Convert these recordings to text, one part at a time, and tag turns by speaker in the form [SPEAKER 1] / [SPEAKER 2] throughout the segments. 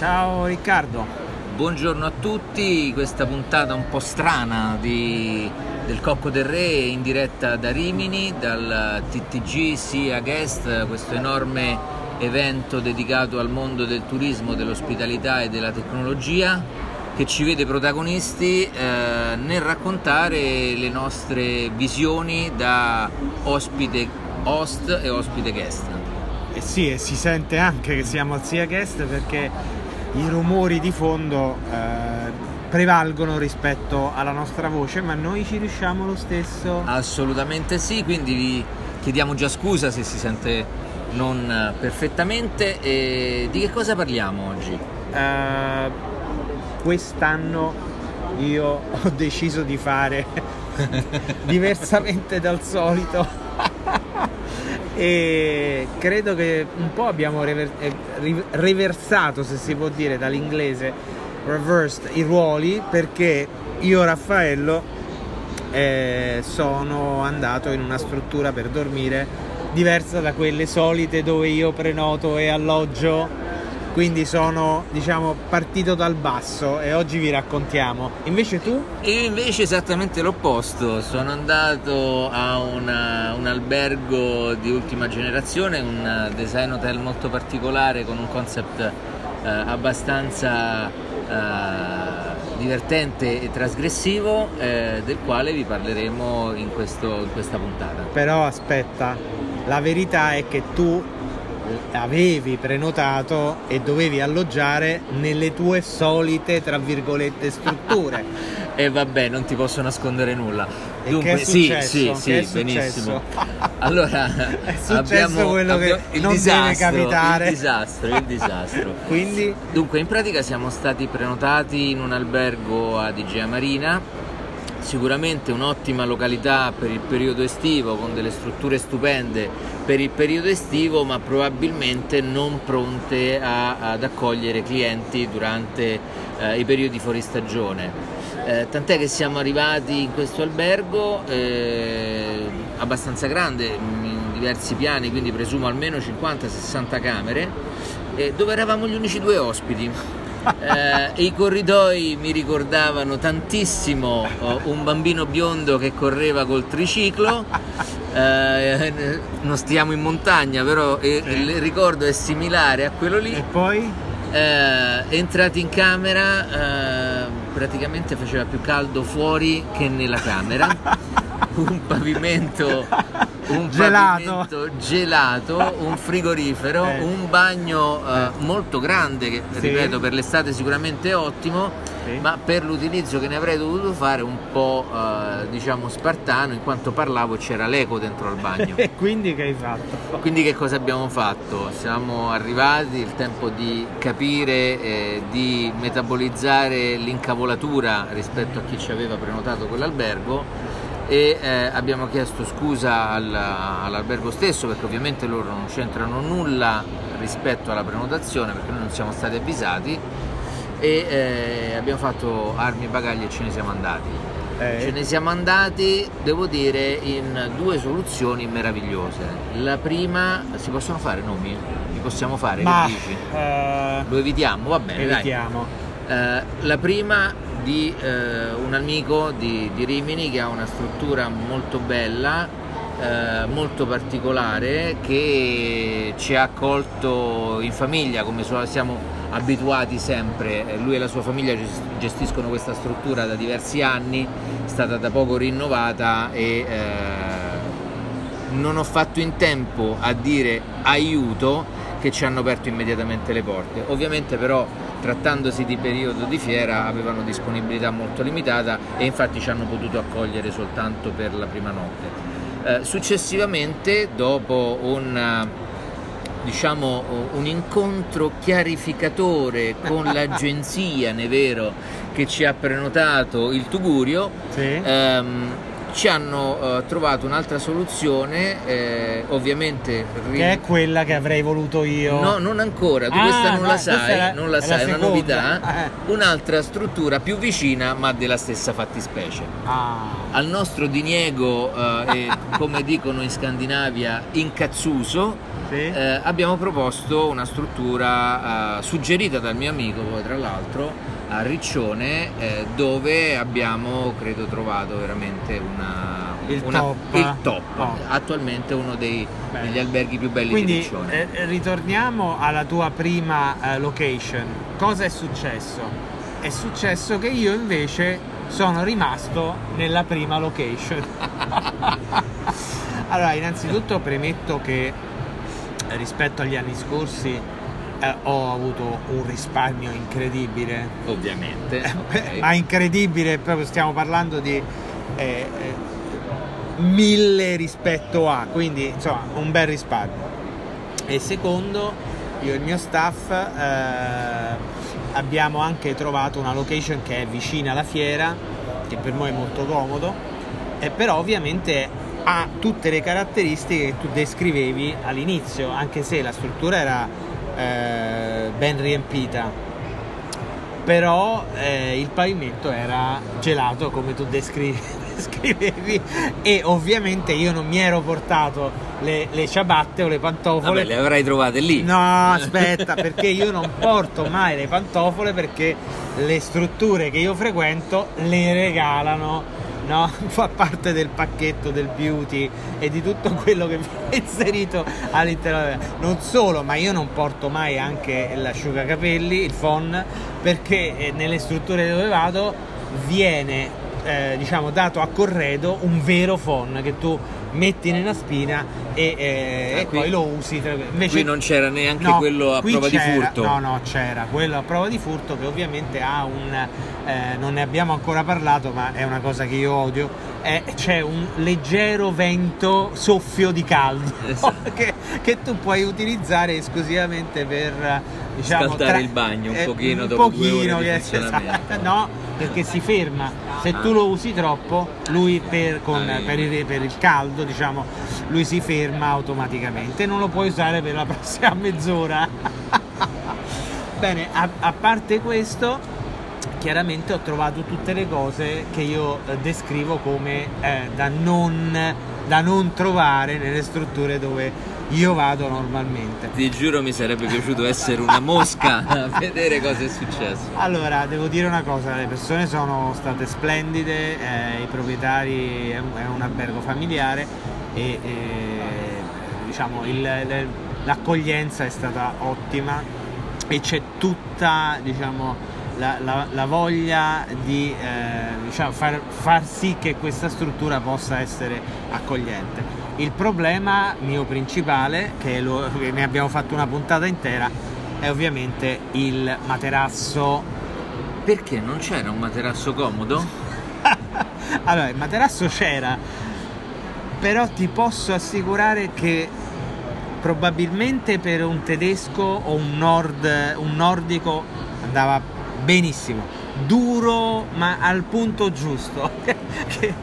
[SPEAKER 1] Ciao Riccardo.
[SPEAKER 2] Buongiorno a tutti, questa puntata un po' strana di, del Cocco del Re in diretta da Rimini, dal TTG Sia Guest, questo enorme evento dedicato al mondo del turismo, dell'ospitalità e della tecnologia che ci vede protagonisti eh, nel raccontare le nostre visioni da ospite host e ospite guest.
[SPEAKER 1] Eh sì, e si sente anche che siamo al Sia Guest perché i rumori di fondo eh, prevalgono rispetto alla nostra voce, ma noi ci riusciamo lo stesso.
[SPEAKER 2] Assolutamente sì, quindi vi chiediamo già scusa se si sente non perfettamente. E di che cosa parliamo oggi?
[SPEAKER 1] Uh, quest'anno io ho deciso di fare diversamente dal solito e credo che un po' abbiamo rever- eh, riversato, se si può dire dall'inglese, reversed i ruoli perché io Raffaello eh, sono andato in una struttura per dormire diversa da quelle solite dove io prenoto e alloggio quindi sono diciamo partito dal basso e oggi vi raccontiamo. Invece tu?
[SPEAKER 2] io invece esattamente l'opposto. Sono andato a una, un albergo di ultima generazione un design hotel molto particolare con un concept eh, abbastanza eh, divertente e trasgressivo eh, del quale vi parleremo in, questo, in questa puntata.
[SPEAKER 1] Però aspetta la verità è che tu avevi prenotato e dovevi alloggiare nelle tue solite, tra virgolette, strutture.
[SPEAKER 2] e vabbè, non ti posso nascondere nulla.
[SPEAKER 1] E Dunque, sì, sì, sì,
[SPEAKER 2] benissimo. Allora,
[SPEAKER 1] è successo abbiamo, quello abbiamo, che non disastro, deve capitare.
[SPEAKER 2] Il disastro, il disastro.
[SPEAKER 1] Quindi?
[SPEAKER 2] Dunque, in pratica siamo stati prenotati in un albergo a Digea Marina sicuramente un'ottima località per il periodo estivo con delle strutture stupende per il periodo estivo ma probabilmente non pronte a, ad accogliere clienti durante eh, i periodi fuori stagione. Eh, tant'è che siamo arrivati in questo albergo eh, abbastanza grande, in diversi piani, quindi presumo almeno 50-60 camere, dove eravamo gli unici due ospiti eh, I corridoi mi ricordavano tantissimo oh, un bambino biondo che correva col triciclo. Eh, non stiamo in montagna, però sì. il ricordo è similare a quello lì.
[SPEAKER 1] E poi?
[SPEAKER 2] Eh, entrati in camera, eh, praticamente faceva più caldo fuori che nella camera. un pavimento un gelato. gelato, un frigorifero, eh. un bagno eh. molto grande che sì. ripeto per l'estate sicuramente ottimo, sì. ma per l'utilizzo che ne avrei dovuto fare un po' eh, diciamo spartano in quanto parlavo c'era l'eco dentro al bagno.
[SPEAKER 1] E quindi che hai fatto?
[SPEAKER 2] Quindi che cosa abbiamo fatto? Siamo arrivati, il tempo di capire, eh, di metabolizzare l'incavolatura rispetto a chi ci aveva prenotato quell'albergo e eh, abbiamo chiesto scusa al, all'albergo stesso perché ovviamente loro non c'entrano nulla rispetto alla prenotazione perché noi non siamo stati avvisati e eh, abbiamo fatto armi e bagagli e ce ne siamo andati. Eh. Ce ne siamo andati, devo dire, in due soluzioni meravigliose. La prima, si possono fare nomi? Li possiamo fare?
[SPEAKER 1] Ma?
[SPEAKER 2] Uh, Lo evitiamo? Va bene,
[SPEAKER 1] evitiamo.
[SPEAKER 2] Uh, la prima di eh, un amico di, di, Rimini che ha una struttura molto bella, eh, molto particolare, che ci ha accolto in famiglia come siamo abituati sempre. Eh, lui e la sua famiglia gestiscono questa struttura da diversi anni, è stata da poco rinnovata e eh, non ho fatto in tempo a dire aiuto che ci hanno aperto immediatamente le porte. Ovviamente però trattandosi di periodo di fiera avevano disponibilità molto limitata e infatti ci hanno potuto accogliere soltanto per la prima notte. Eh, successivamente, dopo un, diciamo, un incontro chiarificatore con l'agenzia Nevero che ci ha prenotato il Tugurio, sì. ehm, ci hanno eh, trovato un'altra soluzione, eh, ovviamente ri-
[SPEAKER 1] Che è quella che avrei voluto io.
[SPEAKER 2] No, non ancora, tu
[SPEAKER 1] Ah,
[SPEAKER 2] questa non
[SPEAKER 1] no,
[SPEAKER 2] la sai,
[SPEAKER 1] la-
[SPEAKER 2] non la sai, è una novità,
[SPEAKER 1] Eh.
[SPEAKER 2] un'altra struttura più vicina ma della stessa fattispecie.
[SPEAKER 1] Ah.
[SPEAKER 2] Al nostro diniego, eh, e come dicono in Scandinavia, incazzuso,
[SPEAKER 1] Sì.
[SPEAKER 2] eh, abbiamo proposto una struttura eh, suggerita dal mio amico, poi tra l'altro, a Riccione, eh, dove abbiamo, credo, trovato veramente una,
[SPEAKER 1] Il
[SPEAKER 2] una-
[SPEAKER 1] top.
[SPEAKER 2] il top.
[SPEAKER 1] Oh.
[SPEAKER 2] Attualmente uno dei, degli alberghi più belli di
[SPEAKER 1] Quindi
[SPEAKER 2] Riccione.
[SPEAKER 1] eh, ritorniamo alla tua prima eh, location. Cosa è successo? È successo che io invece sono rimasto nella prima location. allora, innanzitutto premetto che eh, rispetto agli anni scorsi eh, ho avuto un risparmio incredibile.
[SPEAKER 2] Ovviamente. ok.
[SPEAKER 1] Ma incredibile, proprio stiamo parlando di eh, eh, mille rispetto a, quindi insomma un bel risparmio. E secondo, io e il mio staff eh, abbiamo anche trovato una location che è vicina alla fiera, che per noi è molto comodo, e però ovviamente ha tutte le caratteristiche che tu descrivevi all'inizio, anche se la struttura era eh, ben riempita però eh, il pavimento era gelato come tu descri- descrivevi e ovviamente io non mi ero portato le, le ciabatte o le pantofole
[SPEAKER 2] Vabbè, le avrai trovate lì.
[SPEAKER 1] No, aspetta, perché io non porto mai le pantofole perché le strutture che io frequento le regalano, no? Fa parte del pacchetto del beauty e di tutto quello che viene inserito all'interno. Non solo, ma io non porto mai anche l'asciugacapelli, il phon, perché eh, nelle strutture dove vado viene eh, diciamo dato a corredo un vero phon che tu metti nella spina e, eh,
[SPEAKER 2] Ah,
[SPEAKER 1] e
[SPEAKER 2] qui-
[SPEAKER 1] poi lo usi. tra- Invece,
[SPEAKER 2] Qui non c'era neanche
[SPEAKER 1] No,
[SPEAKER 2] quello a prova di furto.
[SPEAKER 1] No, no, c'era quello a prova di furto che ovviamente ha un. eh, non ne abbiamo ancora parlato, ma è una cosa che io odio. è- c'è un leggero vento soffio di caldo
[SPEAKER 2] Esatto.
[SPEAKER 1] che, che tu puoi utilizzare esclusivamente per diciamo,
[SPEAKER 2] Scaldare il bagno un
[SPEAKER 1] eh,
[SPEAKER 2] pochino
[SPEAKER 1] un
[SPEAKER 2] dopo due
[SPEAKER 1] pochino,
[SPEAKER 2] ore di
[SPEAKER 1] che-
[SPEAKER 2] funzionamento.
[SPEAKER 1] esatto, no, perché si ferma. Se tu lo usi troppo, lui per, con- per il, per il caldo, diciamo, lui si ferma automaticamente. Non lo puoi usare per la prossima mezz'ora. Bene, a, a parte questo, chiaramente ho trovato tutte le cose che io eh, descrivo come eh, da, non, da non trovare nelle strutture dove io vado normalmente.
[SPEAKER 2] Ti giuro mi sarebbe piaciuto essere una mosca a vedere cosa è successo.
[SPEAKER 1] Allora, devo dire una cosa, le persone sono state splendide, eh, i proprietari è un, è un albergo familiare e, e, diciamo il- le- l'accoglienza è stata ottima e c'è tutta diciamo, la, la- la voglia di eh, diciamo, far, far sì che questa struttura possa essere accogliente. Il problema mio principale, che, lo- ne abbiamo fatto una puntata intera, è ovviamente il materasso
[SPEAKER 2] Perché non c'era un materasso comodo?
[SPEAKER 1] allora, il materasso c'era, però ti posso assicurare che probabilmente per un tedesco o un, nord, un nordico andava benissimo. Duro ma al punto giusto. che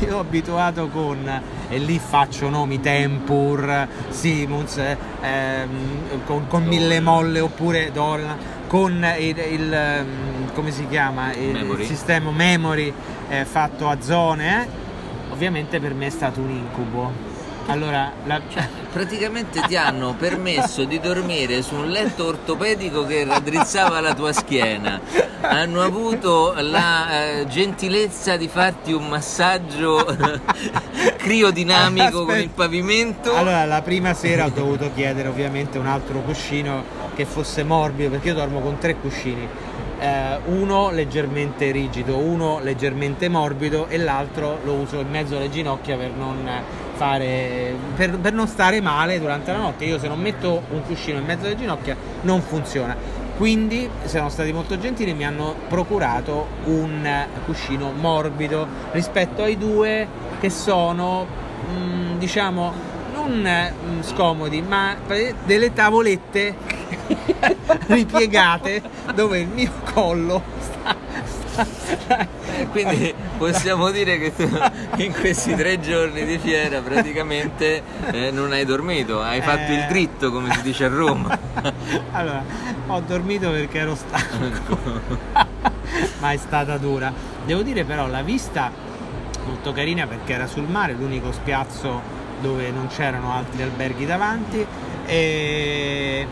[SPEAKER 1] io ho abituato con, e lì faccio nomi Tempur, Siemens, eh, ehm, con, con Mille Molle oppure Dolan, con il, il, ehm, come si chiama? Il,
[SPEAKER 2] Memory.
[SPEAKER 1] il sistema Memory eh, fatto a zone. eh. Ovviamente per me è stato un incubo. Allora, la,
[SPEAKER 2] Praticamente ti hanno permesso di dormire su un letto ortopedico che raddrizzava la tua schiena. Hanno avuto la eh, gentilezza di farti un massaggio criodinamico con
[SPEAKER 1] Aspetta.
[SPEAKER 2] il pavimento.
[SPEAKER 1] Allora, la prima sera ho dovuto chiedere ovviamente un altro cuscino che fosse morbido, perché io dormo con tre cuscini. Eh, uno leggermente rigido, uno leggermente morbido e l'altro lo uso in mezzo alle ginocchia per non fare per, per non stare male durante la notte. Io se non metto un cuscino in mezzo alle ginocchia non funziona. Quindi sono stati molto gentili e mi hanno procurato un cuscino morbido rispetto ai due che sono mm, diciamo non mm, scomodi ma delle tavolette ripiegate dove il mio collo sta, sta-
[SPEAKER 2] quindi possiamo dire che tu in questi tre giorni di fiera praticamente eh, non hai dormito, hai fatto il
[SPEAKER 1] Eh.
[SPEAKER 2] dritto come si dice a Roma.
[SPEAKER 1] Allora, ho dormito perché ero stanco, ma è stata dura. Devo dire però la vista molto carina perché era sul mare, l'unico spiazzo dove non c'erano altri alberghi davanti e,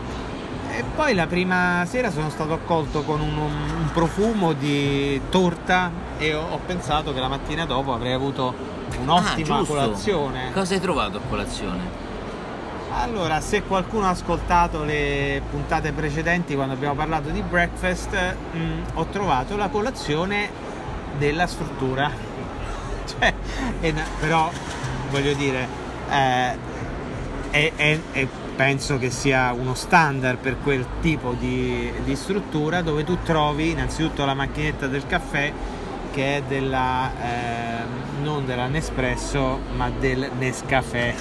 [SPEAKER 1] e poi la prima sera sono stato accolto con un, un profumo di torta e ho, ho pensato che la mattina dopo avrei avuto un'ottima
[SPEAKER 2] Ah,
[SPEAKER 1] colazione.
[SPEAKER 2] Cosa hai trovato a colazione?
[SPEAKER 1] Allora, se qualcuno ha ascoltato le puntate precedenti quando abbiamo parlato di breakfast, mh, ho trovato la colazione della struttura. Cioè, è però voglio dire, eh, è- è- è- penso che sia uno standard per quel tipo di, di struttura dove tu trovi innanzitutto la macchinetta del caffè che è della ehm, non della Nespresso ma del Nescafè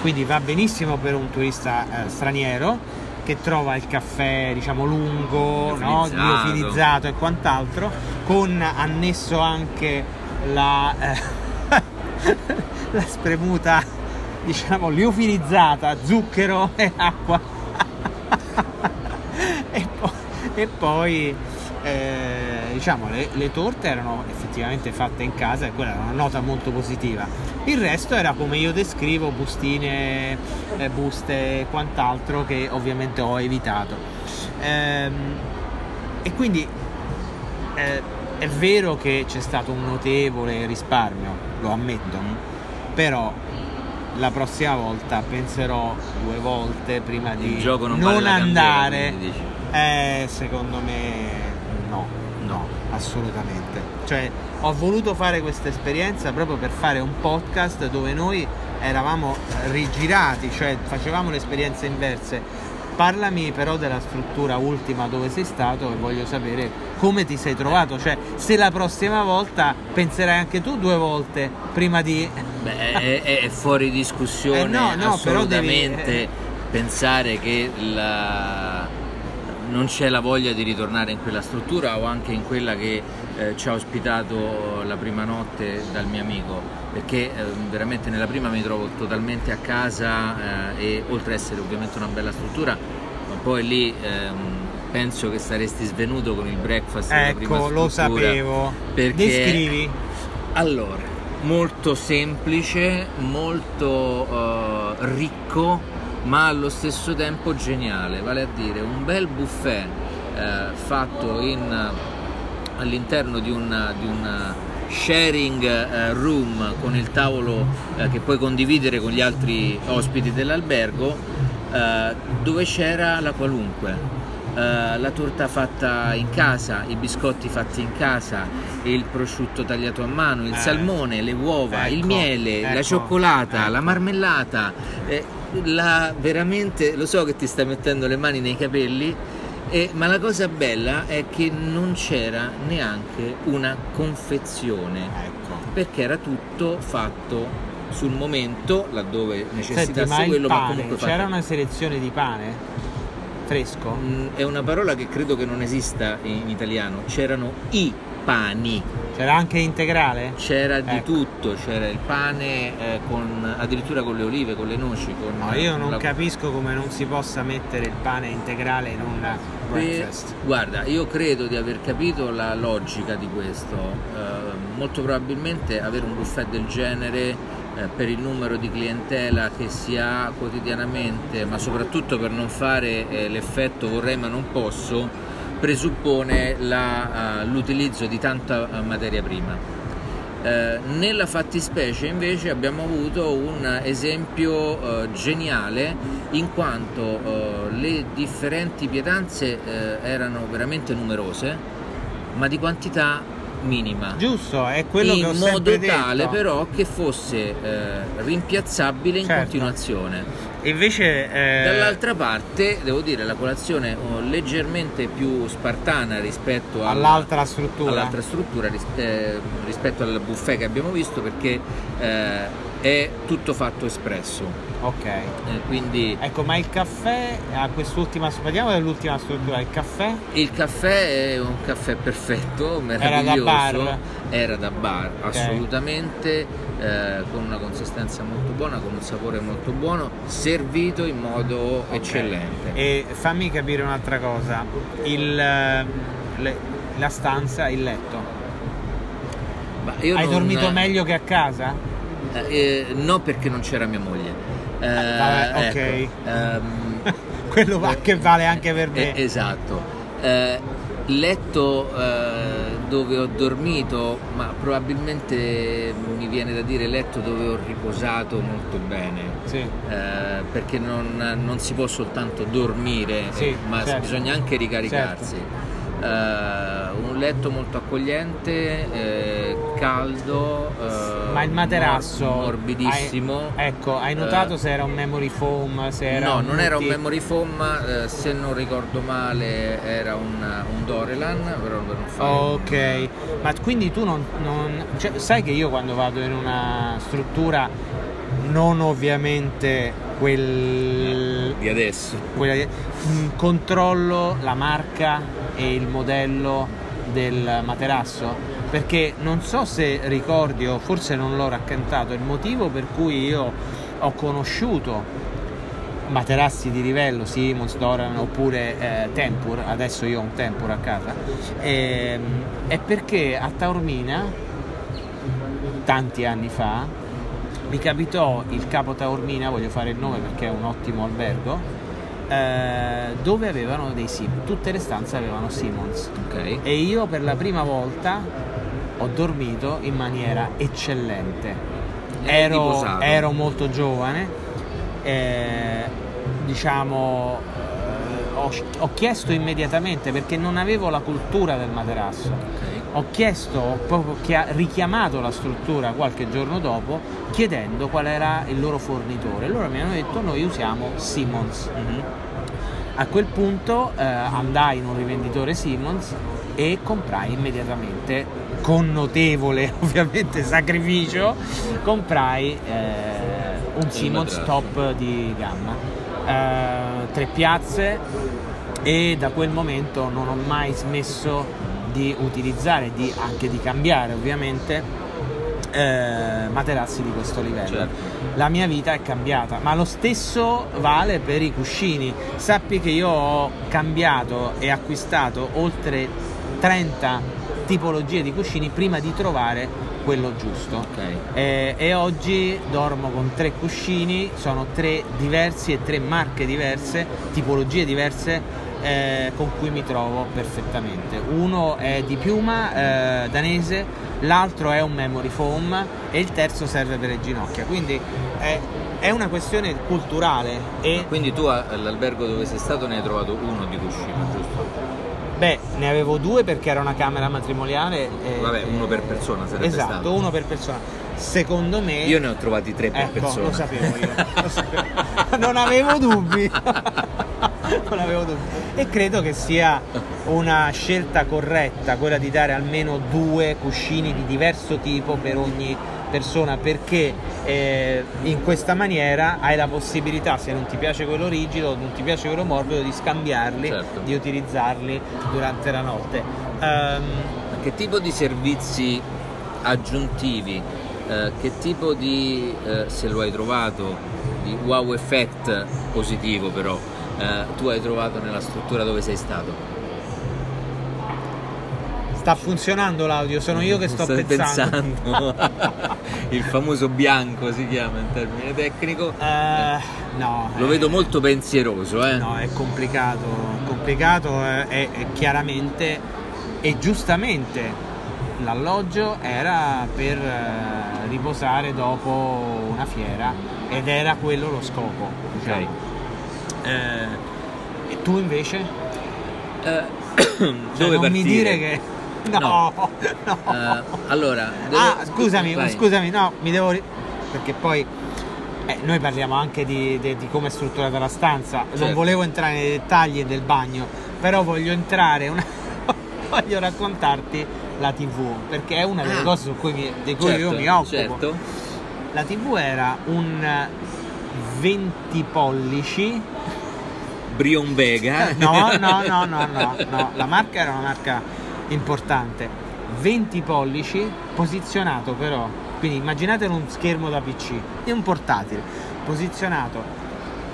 [SPEAKER 1] quindi va benissimo per un turista eh, straniero che trova il caffè diciamo lungo, no?
[SPEAKER 2] Liofilizzato.
[SPEAKER 1] liofilizzato e quant'altro, con annesso anche la, eh, la spremuta diciamo liofilizzata, zucchero e acqua. e poi, e poi, eh, diciamo le, le torte erano effettivamente fatte in casa e quella era una nota molto positiva. Il resto era come io descrivo, bustine, eh, buste e quant'altro che ovviamente ho evitato. Ehm, e quindi eh, è vero che c'è stato un notevole risparmio, lo ammetto, però la prossima volta penserò due volte prima di
[SPEAKER 2] non candela,
[SPEAKER 1] andare.
[SPEAKER 2] dici.
[SPEAKER 1] Eh, secondo me no, no, assolutamente. Cioè, ho voluto fare questa esperienza proprio per fare un podcast dove noi eravamo rigirati, cioè facevamo le esperienze inverse. Parlami però della struttura ultima dove sei stato e voglio sapere come ti sei trovato, cioè se la prossima volta penserai anche tu due volte prima di...
[SPEAKER 2] Beh, è, è- fuori discussione
[SPEAKER 1] Eh, no, no, però devi-
[SPEAKER 2] assolutamente
[SPEAKER 1] eh.
[SPEAKER 2] pensare che la- non c'è la voglia di ritornare in quella struttura o anche in quella che eh, ci ha ospitato la prima notte dal mio amico, perché eh, veramente nella prima mi trovo totalmente a casa eh, e oltre ad essere ovviamente una bella struttura, ma poi lì ehm, penso che saresti svenuto con il breakfast
[SPEAKER 1] Ecco, lo sapevo.
[SPEAKER 2] perché
[SPEAKER 1] Descrivi.
[SPEAKER 2] allora, molto semplice, molto eh, ricco, ma allo stesso tempo geniale, vale a dire un bel buffet eh, fatto in, all'interno di un, di un sharing eh, room con il tavolo eh, che puoi condividere con gli altri ospiti dell'albergo, eh, dove c'era la qualunque. Eh, la torta fatta in casa, i biscotti fatti in casa, il prosciutto tagliato a mano, il
[SPEAKER 1] Eh.
[SPEAKER 2] salmone, le uova, il
[SPEAKER 1] Ecco,
[SPEAKER 2] miele, la
[SPEAKER 1] ecco,
[SPEAKER 2] cioccolata,
[SPEAKER 1] ecco.
[SPEAKER 2] la marmellata. eh, la- veramente lo so che ti stai mettendo le mani nei capelli, eh, ma la cosa bella è che non c'era neanche una confezione
[SPEAKER 1] Ecco.
[SPEAKER 2] perché era tutto fatto sul momento laddove
[SPEAKER 1] Senti,
[SPEAKER 2] necessitasse
[SPEAKER 1] ma il
[SPEAKER 2] quello, ma
[SPEAKER 1] pane,
[SPEAKER 2] comunque fatto.
[SPEAKER 1] c'era una selezione di pane fresco?
[SPEAKER 2] Mm, È una parola che credo che non esista in italiano. C'erano i pani,
[SPEAKER 1] C'era anche integrale?
[SPEAKER 2] c'era di
[SPEAKER 1] Ecco.
[SPEAKER 2] tutto, c'era il pane eh, con, addirittura con le olive, con le noci. Con,
[SPEAKER 1] No, io non
[SPEAKER 2] la-
[SPEAKER 1] capisco come non si possa mettere il pane integrale in un
[SPEAKER 2] Eh, Guarda, io credo di aver capito la logica di questo. Eh, molto probabilmente avere un buffet del genere eh, per il numero di clientela che si ha quotidianamente, ma soprattutto per non fare eh, l'effetto vorrei ma non posso, presuppone la, eh, l'utilizzo di tanta materia prima. Eh, nella fattispecie invece abbiamo avuto un esempio eh, geniale in quanto eh, le differenti pietanze eh, erano veramente numerose ma di quantità minima
[SPEAKER 1] Giusto, è quello
[SPEAKER 2] in
[SPEAKER 1] che ho
[SPEAKER 2] modo
[SPEAKER 1] sempre detto.
[SPEAKER 2] tale però che fosse eh, rimpiazzabile in
[SPEAKER 1] Certo.
[SPEAKER 2] continuazione
[SPEAKER 1] E invece... eh,
[SPEAKER 2] Dall'altra parte, devo dire, la colazione oh, leggermente più spartana rispetto al-
[SPEAKER 1] all'altra struttura.
[SPEAKER 2] all'altra struttura ris- eh, rispetto al buffet che abbiamo visto perché eh, è tutto fatto espresso.
[SPEAKER 1] Ok.
[SPEAKER 2] Eh, quindi
[SPEAKER 1] Ecco, ma il caffè a quest'ultima... Parliamo dell'ultima struttura. Il caffè?
[SPEAKER 2] il caffè è un caffè perfetto,
[SPEAKER 1] Era da
[SPEAKER 2] meraviglioso.
[SPEAKER 1] bar?
[SPEAKER 2] Era da bar, assolutamente, eh, con una consistenza molto buona, con un sapore molto buono, servito in modo eccellente.
[SPEAKER 1] E fammi capire un'altra cosa. Il, eh, le- la stanza, il letto.
[SPEAKER 2] Ma io
[SPEAKER 1] Hai
[SPEAKER 2] non-
[SPEAKER 1] dormito meglio che a casa?
[SPEAKER 2] Eh, eh, no, perché non c'era mia moglie. Eh,
[SPEAKER 1] vabbè, ok.
[SPEAKER 2] ecco, ehm,
[SPEAKER 1] Quello va- che vale anche per me.
[SPEAKER 2] eh, esatto. Eh, letto eh, dove ho dormito, ma probabilmente mi viene da dire letto dove ho riposato molto bene.
[SPEAKER 1] Sì.
[SPEAKER 2] Eh, perché non, non si può soltanto dormire,
[SPEAKER 1] Sì,
[SPEAKER 2] ma
[SPEAKER 1] certo.
[SPEAKER 2] bisogna anche ricaricarsi. Eh, un letto molto accogliente, eh, caldo, eh,
[SPEAKER 1] Ma il materasso
[SPEAKER 2] mor- morbidissimo.
[SPEAKER 1] hai- ecco, hai notato
[SPEAKER 2] Eh,
[SPEAKER 1] se era un memory foam? Se era
[SPEAKER 2] no,
[SPEAKER 1] un
[SPEAKER 2] non era un
[SPEAKER 1] multi-
[SPEAKER 2] memory foam, eh, se non ricordo male era un, un Dorelan, però per non fare un-
[SPEAKER 1] Ok, ma quindi tu non, non- cioè, sai che io quando vado in una struttura non ovviamente quel
[SPEAKER 2] di adesso.
[SPEAKER 1] quella di- mh, controllo la marca e il modello del materasso perché non so se ricordi o forse non l'ho raccontato il motivo per cui io ho conosciuto materassi di livello Siemens, Doran oppure eh, Tempur adesso io ho un Tempur a casa ehm, è perché a Taormina tanti anni fa mi capitò il capo Taormina, voglio fare il nome perché è un ottimo albergo, eh, dove avevano dei Siemens, tutte le stanze avevano Siemens
[SPEAKER 2] Ok.
[SPEAKER 1] e io per la prima volta ho dormito in maniera eccellente. Ero, ero molto giovane, eh, diciamo, eh, ho, ho chiesto immediatamente perché non avevo la cultura del materasso.
[SPEAKER 2] ok.
[SPEAKER 1] Ho chiesto, ho proprio chia- richiamato la struttura qualche giorno dopo chiedendo qual era il loro fornitore. Loro mi hanno detto noi usiamo Siemens.
[SPEAKER 2] Mhm.
[SPEAKER 1] A quel punto eh, andai in un rivenditore Siemens e comprai immediatamente, con notevole ovviamente sacrificio, comprai eh, un
[SPEAKER 2] materasso.
[SPEAKER 1] top di gamma. Eh, tre piazze e da quel momento non ho mai smesso di utilizzare, di, anche di cambiare ovviamente, eh, materassi di questo livello.
[SPEAKER 2] Certo.
[SPEAKER 1] La mia vita è cambiata, ma lo stesso vale per i cuscini. Sappi che io ho cambiato e acquistato oltre 30 tipologie di cuscini prima di trovare quello giusto.
[SPEAKER 2] Ok.
[SPEAKER 1] Eh, e oggi dormo con tre cuscini, sono tre diversi e tre marche diverse, tipologie diverse eh, con cui mi trovo perfettamente. Uno è di piuma eh, danese, l'altro è un memory foam e il terzo serve per le ginocchia. Quindi è, è una questione culturale e
[SPEAKER 2] Quindi tu all'albergo dove sei stato ne hai trovato uno di cuscino, giusto?
[SPEAKER 1] Beh, ne avevo due perché era una camera matrimoniale. e-
[SPEAKER 2] Vabbè, uno per persona sarebbe
[SPEAKER 1] Esatto,
[SPEAKER 2] stato.
[SPEAKER 1] uno per persona. Secondo me
[SPEAKER 2] Io ne ho trovati tre per
[SPEAKER 1] Ecco,
[SPEAKER 2] persona.
[SPEAKER 1] lo sapevo io. lo sapevo. non avevo dubbi. non avevo dubbi. E credo che sia una scelta corretta quella di dare almeno due cuscini di diverso tipo per ogni persona perché eh, in questa maniera hai la possibilità se non ti piace quello rigido non ti piace quello morbido di scambiarli
[SPEAKER 2] Certo.
[SPEAKER 1] di utilizzarli durante la notte Ehm,
[SPEAKER 2] Che tipo di servizi aggiuntivi, eh, che tipo di, eh, se lo hai trovato, di wow effect positivo però, eh, tu hai trovato nella struttura dove sei stato?
[SPEAKER 1] Sta funzionando l'audio sono io che sto pensando,
[SPEAKER 2] pensando. Il famoso bianco si chiama in termine tecnico.
[SPEAKER 1] Eh, no
[SPEAKER 2] Lo
[SPEAKER 1] eh,
[SPEAKER 2] vedo molto pensieroso, eh?
[SPEAKER 1] No, è complicato, complicato eh, e, chiaramente e giustamente l'alloggio era per eh, riposare dopo una fiera ed era quello lo scopo. diciamo. Eh, e tu invece?
[SPEAKER 2] Eh,
[SPEAKER 1] Cioè,
[SPEAKER 2] dove
[SPEAKER 1] non
[SPEAKER 2] partire?
[SPEAKER 1] mi dire che... No, no.
[SPEAKER 2] Eh, allora, dove-
[SPEAKER 1] Ah, scusami,
[SPEAKER 2] vai.
[SPEAKER 1] scusami, no, mi devo... ri- perché poi Eh, noi parliamo anche di, di- di come è strutturata la stanza. Non
[SPEAKER 2] Certo.
[SPEAKER 1] volevo entrare nei dettagli del bagno, però voglio entrare una... voglio raccontarti la TV, perché è una delle
[SPEAKER 2] Ah.
[SPEAKER 1] cose su cui mi- di cui io
[SPEAKER 2] Certo,
[SPEAKER 1] mi occupo.
[SPEAKER 2] certo.
[SPEAKER 1] La TV era un 20 pollici.
[SPEAKER 2] Brion Vega.
[SPEAKER 1] No, no, no, no, no, no. La marca era una marca importante. 20 pollici, posizionato però. Quindi immaginate uno schermo da PC, è un portatile, posizionato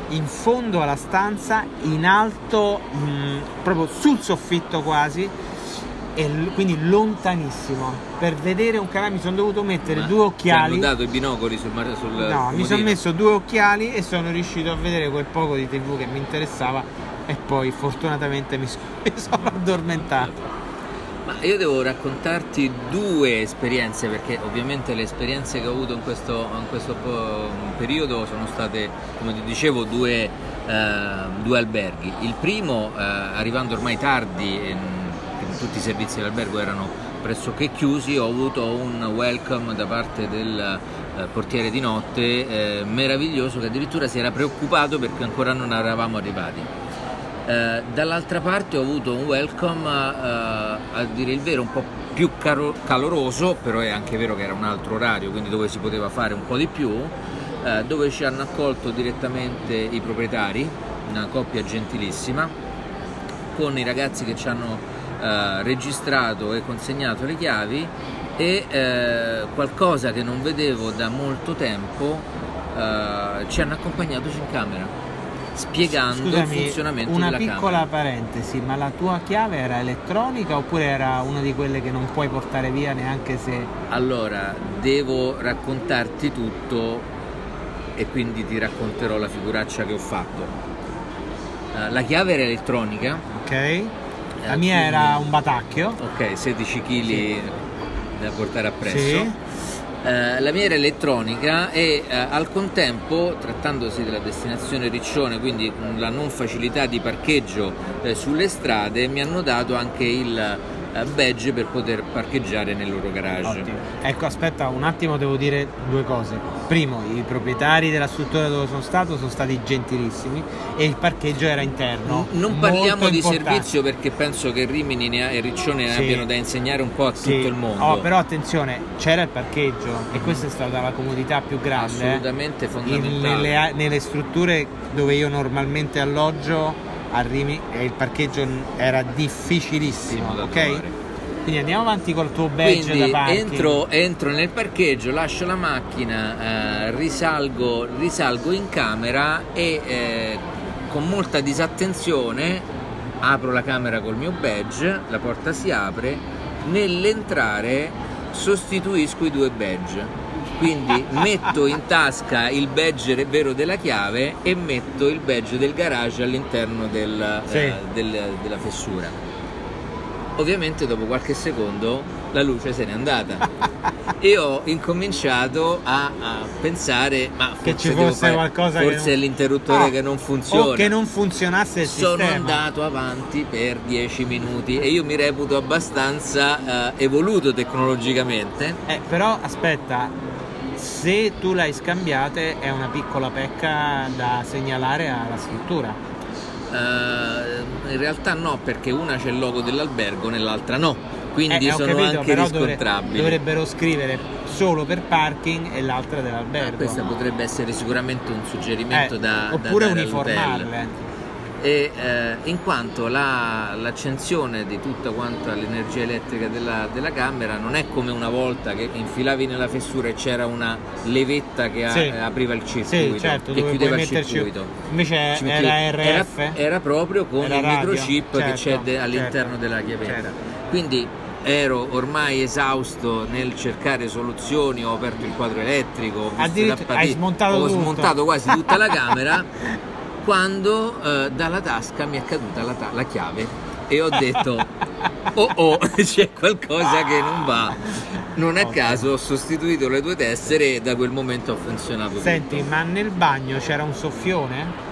[SPEAKER 1] in fondo alla stanza, in alto, mh, proprio sul soffitto quasi, e l- quindi lontanissimo. Per vedere un canale mi sono dovuto mettere
[SPEAKER 2] Ma
[SPEAKER 1] due occhiali.
[SPEAKER 2] hanno dato i binocoli sul, mar- sul
[SPEAKER 1] No, mi
[SPEAKER 2] comodino?
[SPEAKER 1] sono messo due occhiali e sono riuscito a vedere quel poco di tv che mi interessava e poi fortunatamente mi, so- mi sono addormentato.
[SPEAKER 2] Ma io devo raccontarti due esperienze perché ovviamente le esperienze che ho avuto in questo, in questo periodo sono state, come ti dicevo, due, eh, due alberghi. Il primo, eh, arrivando ormai tardi, in- in tutti i servizi dell'albergo erano pressoché chiusi, ho avuto un welcome da parte del eh, portiere di notte eh, meraviglioso che addirittura si era preoccupato perché ancora non eravamo arrivati. Eh, dall'altra parte ho avuto un welcome eh, a dire il vero un po' più caro- caloroso, però è anche vero che era un altro orario, quindi dove si poteva fare un po' di più, eh, dove ci hanno accolto direttamente i proprietari, una coppia gentilissima, con i ragazzi che ci hanno eh, registrato e consegnato le chiavi e eh, qualcosa che non vedevo da molto tempo eh, ci hanno accompagnato in camera spiegando il
[SPEAKER 1] Scusami,
[SPEAKER 2] funzionamento
[SPEAKER 1] una
[SPEAKER 2] della
[SPEAKER 1] piccola
[SPEAKER 2] camera.
[SPEAKER 1] parentesi, ma la tua chiave era elettronica oppure era una di quelle che non puoi portare via neanche se...
[SPEAKER 2] Allora, devo raccontarti tutto e quindi ti racconterò la figuraccia che ho fatto. Eh, la chiave era elettronica,
[SPEAKER 1] Ok?
[SPEAKER 2] Eh,
[SPEAKER 1] La mia
[SPEAKER 2] quindi-
[SPEAKER 1] era un batacchio.
[SPEAKER 2] ok, 16 kg
[SPEAKER 1] Sì.
[SPEAKER 2] da portare appresso.
[SPEAKER 1] Sì.
[SPEAKER 2] Eh, la mia era elettronica e eh, al contempo, trattandosi della destinazione Riccione, quindi la non facilità di parcheggio eh, sulle strade, mi hanno dato anche il badge per poter parcheggiare nel loro garage.
[SPEAKER 1] Ottimo. Ecco, aspetta un attimo, devo dire due cose. Primo, i proprietari della struttura dove sono stato sono stati gentilissimi e il parcheggio era interno.
[SPEAKER 2] Non parliamo di
[SPEAKER 1] importante.
[SPEAKER 2] servizio perché penso che Rimini ha- e Riccione ne
[SPEAKER 1] Sì.
[SPEAKER 2] abbiano da insegnare un po' a
[SPEAKER 1] Sì.
[SPEAKER 2] tutto il mondo.
[SPEAKER 1] Oh, però attenzione, c'era il parcheggio e questa è stata la comodità più grande. eh.
[SPEAKER 2] Assolutamente
[SPEAKER 1] In-
[SPEAKER 2] fondamentale.
[SPEAKER 1] nelle, nelle strutture dove io normalmente alloggio a Rimini e il parcheggio era difficilissimo, ok?
[SPEAKER 2] trovare.
[SPEAKER 1] Quindi andiamo avanti col tuo badge
[SPEAKER 2] Quindi
[SPEAKER 1] da parking.
[SPEAKER 2] entro, entro nel parcheggio, lascio la macchina, eh, risalgo, risalgo in camera e eh, con molta disattenzione apro la camera col mio badge, la porta si apre, nell'entrare sostituisco i due badge. Quindi metto in tasca il badge vero della chiave e metto il badge del garage all'interno del-
[SPEAKER 1] Sì.
[SPEAKER 2] eh, del- della fessura. Ovviamente dopo qualche secondo la luce se n'è andata e ho incominciato a, a pensare ma
[SPEAKER 1] Che ci fosse
[SPEAKER 2] fare-
[SPEAKER 1] qualcosa che
[SPEAKER 2] forse
[SPEAKER 1] non-
[SPEAKER 2] è l'interruttore
[SPEAKER 1] Ah,
[SPEAKER 2] che non funziona
[SPEAKER 1] O che non funzionasse il
[SPEAKER 2] sono
[SPEAKER 1] sistema.
[SPEAKER 2] andato avanti per 10 minuti e io mi reputo abbastanza eh, evoluto tecnologicamente
[SPEAKER 1] Eh, però aspetta, se tu l'hai scambiate è una piccola pecca da segnalare alla struttura.
[SPEAKER 2] Eh, in realtà no perché una c'è il logo dell'albergo nell'altra no quindi
[SPEAKER 1] Eh, ho
[SPEAKER 2] sono
[SPEAKER 1] capito,
[SPEAKER 2] anche riscontrabili
[SPEAKER 1] dovrebbero scrivere solo per parking e l'altra
[SPEAKER 2] Ah,
[SPEAKER 1] dell'albergo.
[SPEAKER 2] questo potrebbe essere sicuramente un suggerimento
[SPEAKER 1] Eh,
[SPEAKER 2] da, da
[SPEAKER 1] oppure
[SPEAKER 2] dare all'hotel.
[SPEAKER 1] uniformarle.
[SPEAKER 2] E eh, in quanto la- l'accensione di tutta quanta l'energia elettrica della, della camera non è come una volta che infilavi nella fessura e c'era una levetta che a-
[SPEAKER 1] Sì.
[SPEAKER 2] apriva il circuito
[SPEAKER 1] Sì, certo,
[SPEAKER 2] che chiudeva il circuito
[SPEAKER 1] Invece era RF.
[SPEAKER 2] era, era proprio con
[SPEAKER 1] Era
[SPEAKER 2] il
[SPEAKER 1] radio,
[SPEAKER 2] microchip che
[SPEAKER 1] certo,
[SPEAKER 2] c'è de- all'interno
[SPEAKER 1] certo,
[SPEAKER 2] della chiavetta
[SPEAKER 1] certo.
[SPEAKER 2] quindi ero ormai esausto nel cercare soluzioni ho aperto il quadro elettrico ho
[SPEAKER 1] Addirittura smontato
[SPEAKER 2] ho smontato quasi tutta la camera quando eh, dalla tasca mi è caduta la, ta- la chiave e ho detto oh oh c'è qualcosa che non va non a caso ho sostituito le due tessere e da quel momento ha funzionato
[SPEAKER 1] Senti,
[SPEAKER 2] tutto.
[SPEAKER 1] ma nel bagno c'era un soffione?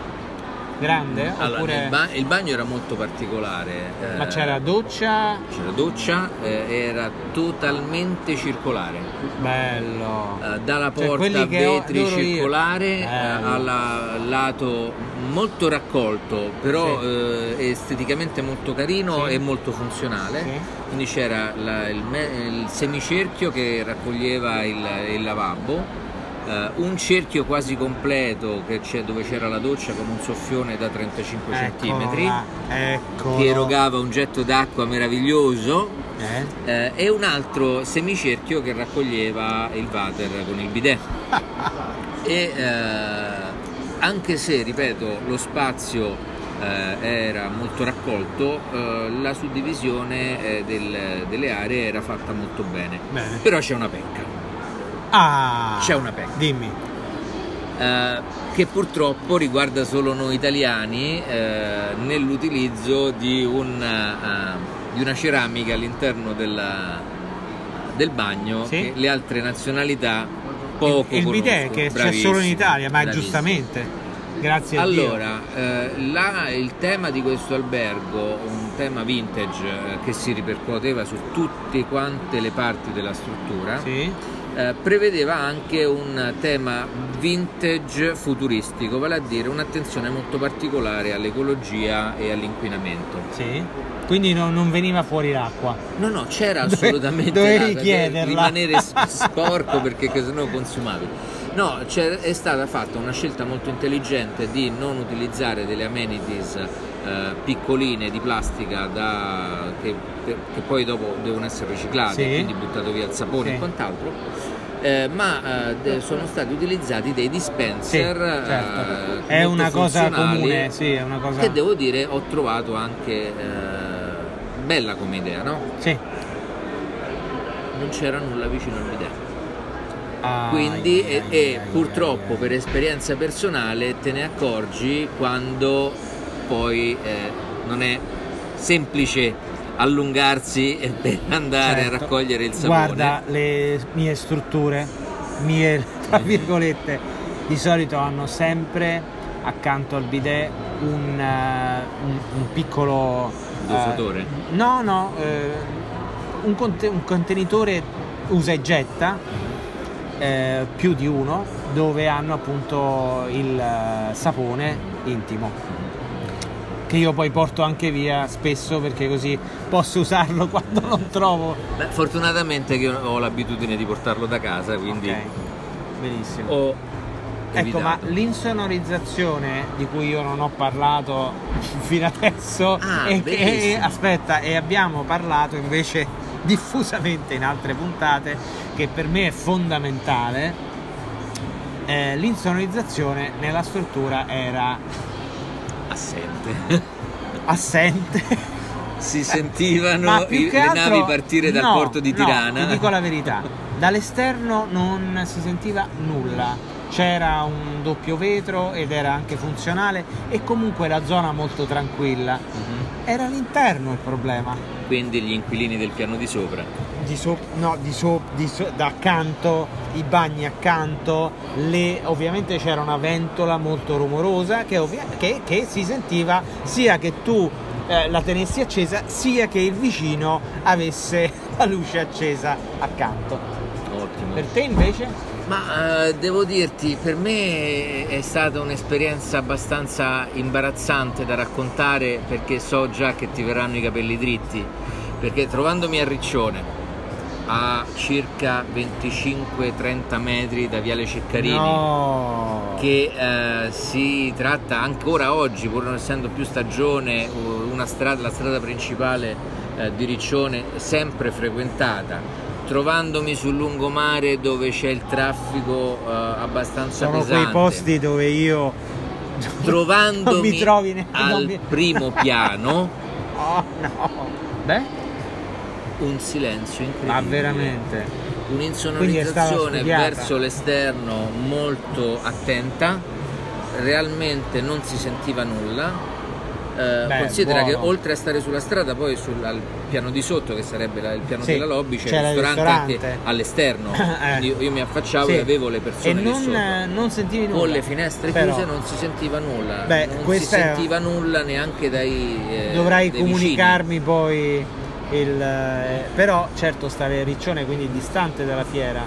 [SPEAKER 1] Grande?
[SPEAKER 2] Allora,
[SPEAKER 1] Oppure...
[SPEAKER 2] il, ba- il bagno era molto particolare. eh,
[SPEAKER 1] Ma c'era doccia?
[SPEAKER 2] c'era doccia, eh, era totalmente circolare.
[SPEAKER 1] Bello.
[SPEAKER 2] Eh, dalla
[SPEAKER 1] Cioè,
[SPEAKER 2] porta
[SPEAKER 1] ho-
[SPEAKER 2] vetri
[SPEAKER 1] io.
[SPEAKER 2] circolare eh, al lato molto raccolto, però
[SPEAKER 1] Sì.
[SPEAKER 2] eh, esteticamente molto carino
[SPEAKER 1] Sì.
[SPEAKER 2] e molto funzionale.
[SPEAKER 1] Sì.
[SPEAKER 2] Quindi c'era la- il, me- il semicerchio che raccoglieva il, il lavabo, eh, un cerchio quasi completo che c'è- dove c'era la doccia con un soffione da 35
[SPEAKER 1] Eccolo
[SPEAKER 2] cm
[SPEAKER 1] là, Eccolo.
[SPEAKER 2] che erogava un getto d'acqua meraviglioso
[SPEAKER 1] Eh?
[SPEAKER 2] eh, e un altro semicerchio che raccoglieva il water con il bidet. e eh, anche se, ripeto, lo spazio era molto raccolto, la suddivisione del- delle aree era fatta molto bene.
[SPEAKER 1] Bene.
[SPEAKER 2] Però c'è una pecca,
[SPEAKER 1] Ah!
[SPEAKER 2] C'è una pecca.
[SPEAKER 1] Dimmi.
[SPEAKER 2] eh, che purtroppo riguarda solo noi italiani eh, nell'utilizzo di, un, eh, di una ceramica all'interno della- del bagno
[SPEAKER 1] Sì.
[SPEAKER 2] che le altre nazionalità poco
[SPEAKER 1] il bidet
[SPEAKER 2] conoscono.
[SPEAKER 1] che c'è solo in Italia, ma giustamente. Grazie.
[SPEAKER 2] Allora, eh, là il tema di questo albergo, un tema vintage eh, che si ripercuoteva su tutte quante le parti della struttura,
[SPEAKER 1] Sì.
[SPEAKER 2] eh, prevedeva anche un tema vintage futuristico, vale a dire un'attenzione molto particolare all'ecologia e all'inquinamento.
[SPEAKER 1] Sì. Quindi no- non veniva fuori l'acqua.
[SPEAKER 2] No, no, c'era
[SPEAKER 1] Dove-
[SPEAKER 2] assolutamente
[SPEAKER 1] dovevi
[SPEAKER 2] nada,
[SPEAKER 1] chiederla.
[SPEAKER 2] rimanere sporco perché sennò consumavi. No, c'è- è stata fatta una scelta molto intelligente di non utilizzare delle amenities eh, piccoline di plastica da- che, che poi dopo devono essere riciclate,
[SPEAKER 1] Sì.
[SPEAKER 2] quindi buttato via il sapone
[SPEAKER 1] Sì.
[SPEAKER 2] e quant'altro. eh, ma eh, sono stati utilizzati dei
[SPEAKER 1] Sì,
[SPEAKER 2] dispenser
[SPEAKER 1] certo.
[SPEAKER 2] eh,
[SPEAKER 1] È
[SPEAKER 2] molto
[SPEAKER 1] una cosa comune, sì, è una cosa.
[SPEAKER 2] che devo dire ho trovato anche eh, bella come idea, no?
[SPEAKER 1] Sì.
[SPEAKER 2] Non c'era nulla vicino al bidet.
[SPEAKER 1] Ai,
[SPEAKER 2] Quindi,
[SPEAKER 1] ai,
[SPEAKER 2] e, e purtroppo per esperienza personale te ne accorgi quando poi eh, non è semplice allungarsi e per andare
[SPEAKER 1] Certo.
[SPEAKER 2] a raccogliere il sapone.
[SPEAKER 1] Guarda, le mie strutture, mie tra virgolette, di solito hanno sempre accanto al bidet un, eh, un- piccolo eh,
[SPEAKER 2] Dosatore?
[SPEAKER 1] no, no, eh, un, conte- un contenitore usa e getta, eh, più di uno, dove hanno appunto il eh, sapone intimo. Che io poi porto anche via spesso perché così posso usarlo quando non trovo.
[SPEAKER 2] Beh, fortunatamente che ho l'abitudine di portarlo da casa, quindi
[SPEAKER 1] Ok, benissimo.
[SPEAKER 2] ho
[SPEAKER 1] Ecco, ma l'insonorizzazione di cui io non ho parlato fino adesso
[SPEAKER 2] Ah,
[SPEAKER 1] e che
[SPEAKER 2] bellissimo.
[SPEAKER 1] aspetta, e abbiamo parlato invece diffusamente in altre puntate che per me è fondamentale. eh, l'insonorizzazione nella struttura era
[SPEAKER 2] assente.
[SPEAKER 1] assente.
[SPEAKER 2] si sentivano i- le
[SPEAKER 1] altro-
[SPEAKER 2] navi partire dal
[SPEAKER 1] no,
[SPEAKER 2] porto di
[SPEAKER 1] no,
[SPEAKER 2] Tirana.
[SPEAKER 1] ti dico la verità, dall'esterno non si sentiva nulla. C'era un doppio vetro ed era anche funzionale e comunque la zona molto tranquilla.
[SPEAKER 2] Mhm.
[SPEAKER 1] Era l'interno il problema.
[SPEAKER 2] Quindi gli inquilini del piano di sopra.
[SPEAKER 1] Di sopra, no, di sopra, di so- da accanto, i bagni accanto, le- ovviamente c'era una ventola molto rumorosa che, ovvia- che- che si sentiva sia che tu eh, la tenessi accesa, sia che il vicino avesse la luce accesa accanto.
[SPEAKER 2] Ottimo.
[SPEAKER 1] Per te invece?
[SPEAKER 2] Ma eh, devo dirti, per me è stata un'esperienza abbastanza imbarazzante da raccontare perché so già che ti verranno i capelli dritti. Perché trovandomi a Riccione, a circa 25-30 metri da Viale Ceccarini,
[SPEAKER 1] No.
[SPEAKER 2] che eh, si tratta ancora oggi, pur non essendo più stagione, una strada, la strada principale eh, di Riccione sempre frequentata, trovandomi sul lungomare dove c'è il traffico eh, abbastanza
[SPEAKER 1] Sono
[SPEAKER 2] pesante,
[SPEAKER 1] quei posti dove io
[SPEAKER 2] trovandomi
[SPEAKER 1] mi trovi ne-
[SPEAKER 2] al
[SPEAKER 1] mi-
[SPEAKER 2] primo piano
[SPEAKER 1] Oh no. Beh,
[SPEAKER 2] un silenzio incredibile.
[SPEAKER 1] ma veramente.
[SPEAKER 2] Un'insonorizzazione verso l'esterno molto attenta, realmente non si sentiva nulla, Eh,
[SPEAKER 1] Beh,
[SPEAKER 2] considera
[SPEAKER 1] buono.
[SPEAKER 2] che oltre a stare sulla strada, poi sul al piano di sotto, che sarebbe la- il piano
[SPEAKER 1] Sì,
[SPEAKER 2] della lobby, c'è,
[SPEAKER 1] c'era
[SPEAKER 2] il ristorante,
[SPEAKER 1] ristorante.
[SPEAKER 2] anche all'esterno.
[SPEAKER 1] Eh.
[SPEAKER 2] Io, io mi affacciavo
[SPEAKER 1] Sì.
[SPEAKER 2] e avevo le
[SPEAKER 1] E
[SPEAKER 2] persone lì
[SPEAKER 1] non,
[SPEAKER 2] sopra.
[SPEAKER 1] non sentivi nulla.
[SPEAKER 2] Con le finestre
[SPEAKER 1] Però
[SPEAKER 2] chiuse non si sentiva nulla,
[SPEAKER 1] Beh,
[SPEAKER 2] non si
[SPEAKER 1] questa è-
[SPEAKER 2] sentiva nulla neanche dai. eh,
[SPEAKER 1] Dovrai
[SPEAKER 2] dai vicini.
[SPEAKER 1] comunicarmi poi il... eh, però certo stare Riccione, quindi distante dalla fiera.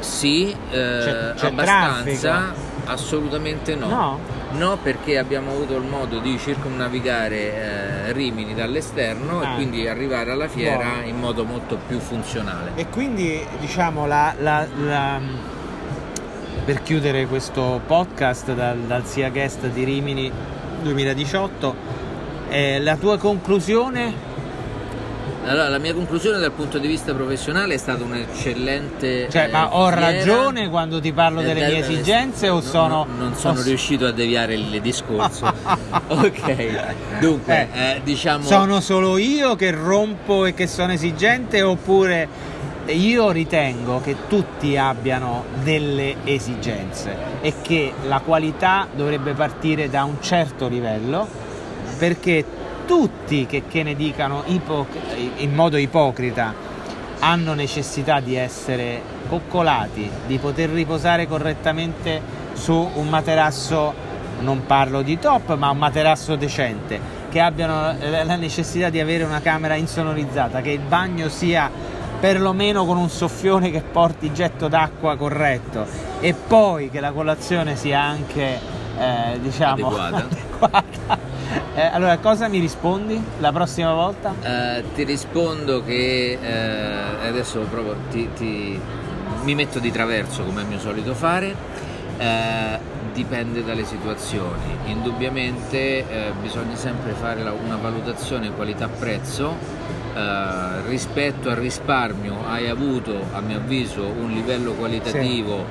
[SPEAKER 2] Sì, eh,
[SPEAKER 1] C'è- c'è
[SPEAKER 2] abbastanza, assolutamente no.
[SPEAKER 1] No?
[SPEAKER 2] No, perché abbiamo avuto il modo di circumnavigare eh, Rimini dall'esterno
[SPEAKER 1] Ah.
[SPEAKER 2] e quindi arrivare alla fiera
[SPEAKER 1] Buono.
[SPEAKER 2] in modo molto più funzionale.
[SPEAKER 1] E quindi diciamo la, la- la- per chiudere questo podcast dal, dal Sia Guest di Rimini 2018, eh, la tua conclusione?
[SPEAKER 2] Allora, la mia conclusione dal punto di vista professionale è stata un'eccellente.
[SPEAKER 1] Cioè,
[SPEAKER 2] eh,
[SPEAKER 1] ma ho
[SPEAKER 2] fiera.
[SPEAKER 1] ragione quando ti parlo
[SPEAKER 2] Eh,
[SPEAKER 1] delle mie esigenze o
[SPEAKER 2] no,
[SPEAKER 1] sono...
[SPEAKER 2] no, non sono
[SPEAKER 1] o-
[SPEAKER 2] riuscito a deviare il discorso. ok, dunque, eh, diciamo.
[SPEAKER 1] Sono solo io che rompo e che sono esigente oppure io ritengo che tutti abbiano delle esigenze e che la qualità dovrebbe partire da un certo livello perché tutti che, che ne dicano ipoc- in modo ipocrita hanno necessità di essere coccolati, di poter riposare correttamente su un materasso, non parlo di top, ma un materasso decente, che abbiano la necessità di avere una camera insonorizzata, che il bagno sia perlomeno con un soffione che porti getto d'acqua corretto e poi che la colazione sia anche eh, diciamo
[SPEAKER 2] Adeguata.
[SPEAKER 1] adeguata. Eh, allora cosa mi rispondi la prossima volta?
[SPEAKER 2] Eh, ti rispondo che eh, adesso proprio ti, ti- mi metto di traverso come è mio solito fare. eh, dipende dalle situazioni. Indubbiamente eh, bisogna sempre fare la- una valutazione qualità-prezzo. eh, rispetto al risparmio hai avuto a mio avviso un livello qualitativo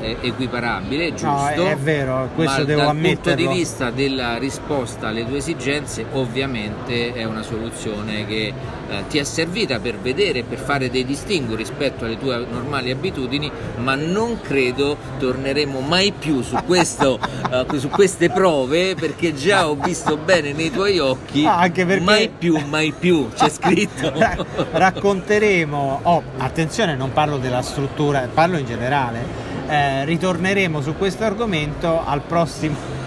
[SPEAKER 2] eh, equiparabile, giusto?
[SPEAKER 1] No, è, è vero, questo
[SPEAKER 2] ma
[SPEAKER 1] devo
[SPEAKER 2] dal
[SPEAKER 1] ammetterlo.
[SPEAKER 2] punto di vista della risposta alle tue esigenze, ovviamente è una soluzione che eh, ti è servita per vedere per fare dei distinguo rispetto alle tue normali abitudini, ma non credo torneremo mai più su, questo, eh, su queste prove perché già ho visto bene nei tuoi occhi
[SPEAKER 1] No, anche perché-
[SPEAKER 2] mai più, mai più, c'è scritto.
[SPEAKER 1] Ra- racconteremo, oh, attenzione, non parlo della struttura, parlo in generale. Eh, ritorneremo su questo argomento al prossimo,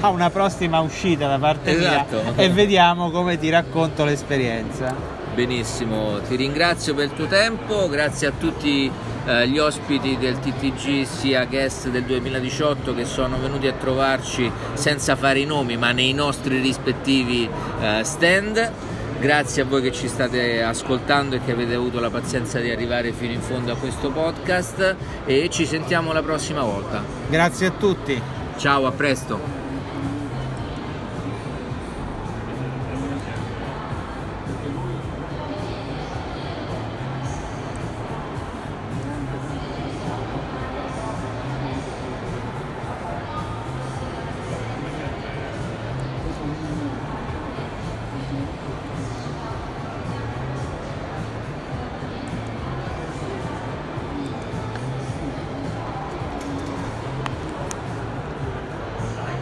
[SPEAKER 1] a una prossima uscita da parte
[SPEAKER 2] Esatto.
[SPEAKER 1] mia e vediamo come ti racconto l'esperienza.
[SPEAKER 2] Benissimo, ti ringrazio per il tuo tempo, grazie a tutti eh, gli ospiti del TTG sia guest del 2018 che sono venuti a trovarci senza fare i nomi ma nei nostri rispettivi eh, stand. Grazie a voi che ci state ascoltando e che avete avuto la pazienza di arrivare fino in fondo a questo podcast e ci sentiamo la prossima volta.
[SPEAKER 1] Grazie a tutti.
[SPEAKER 2] Ciao, a presto!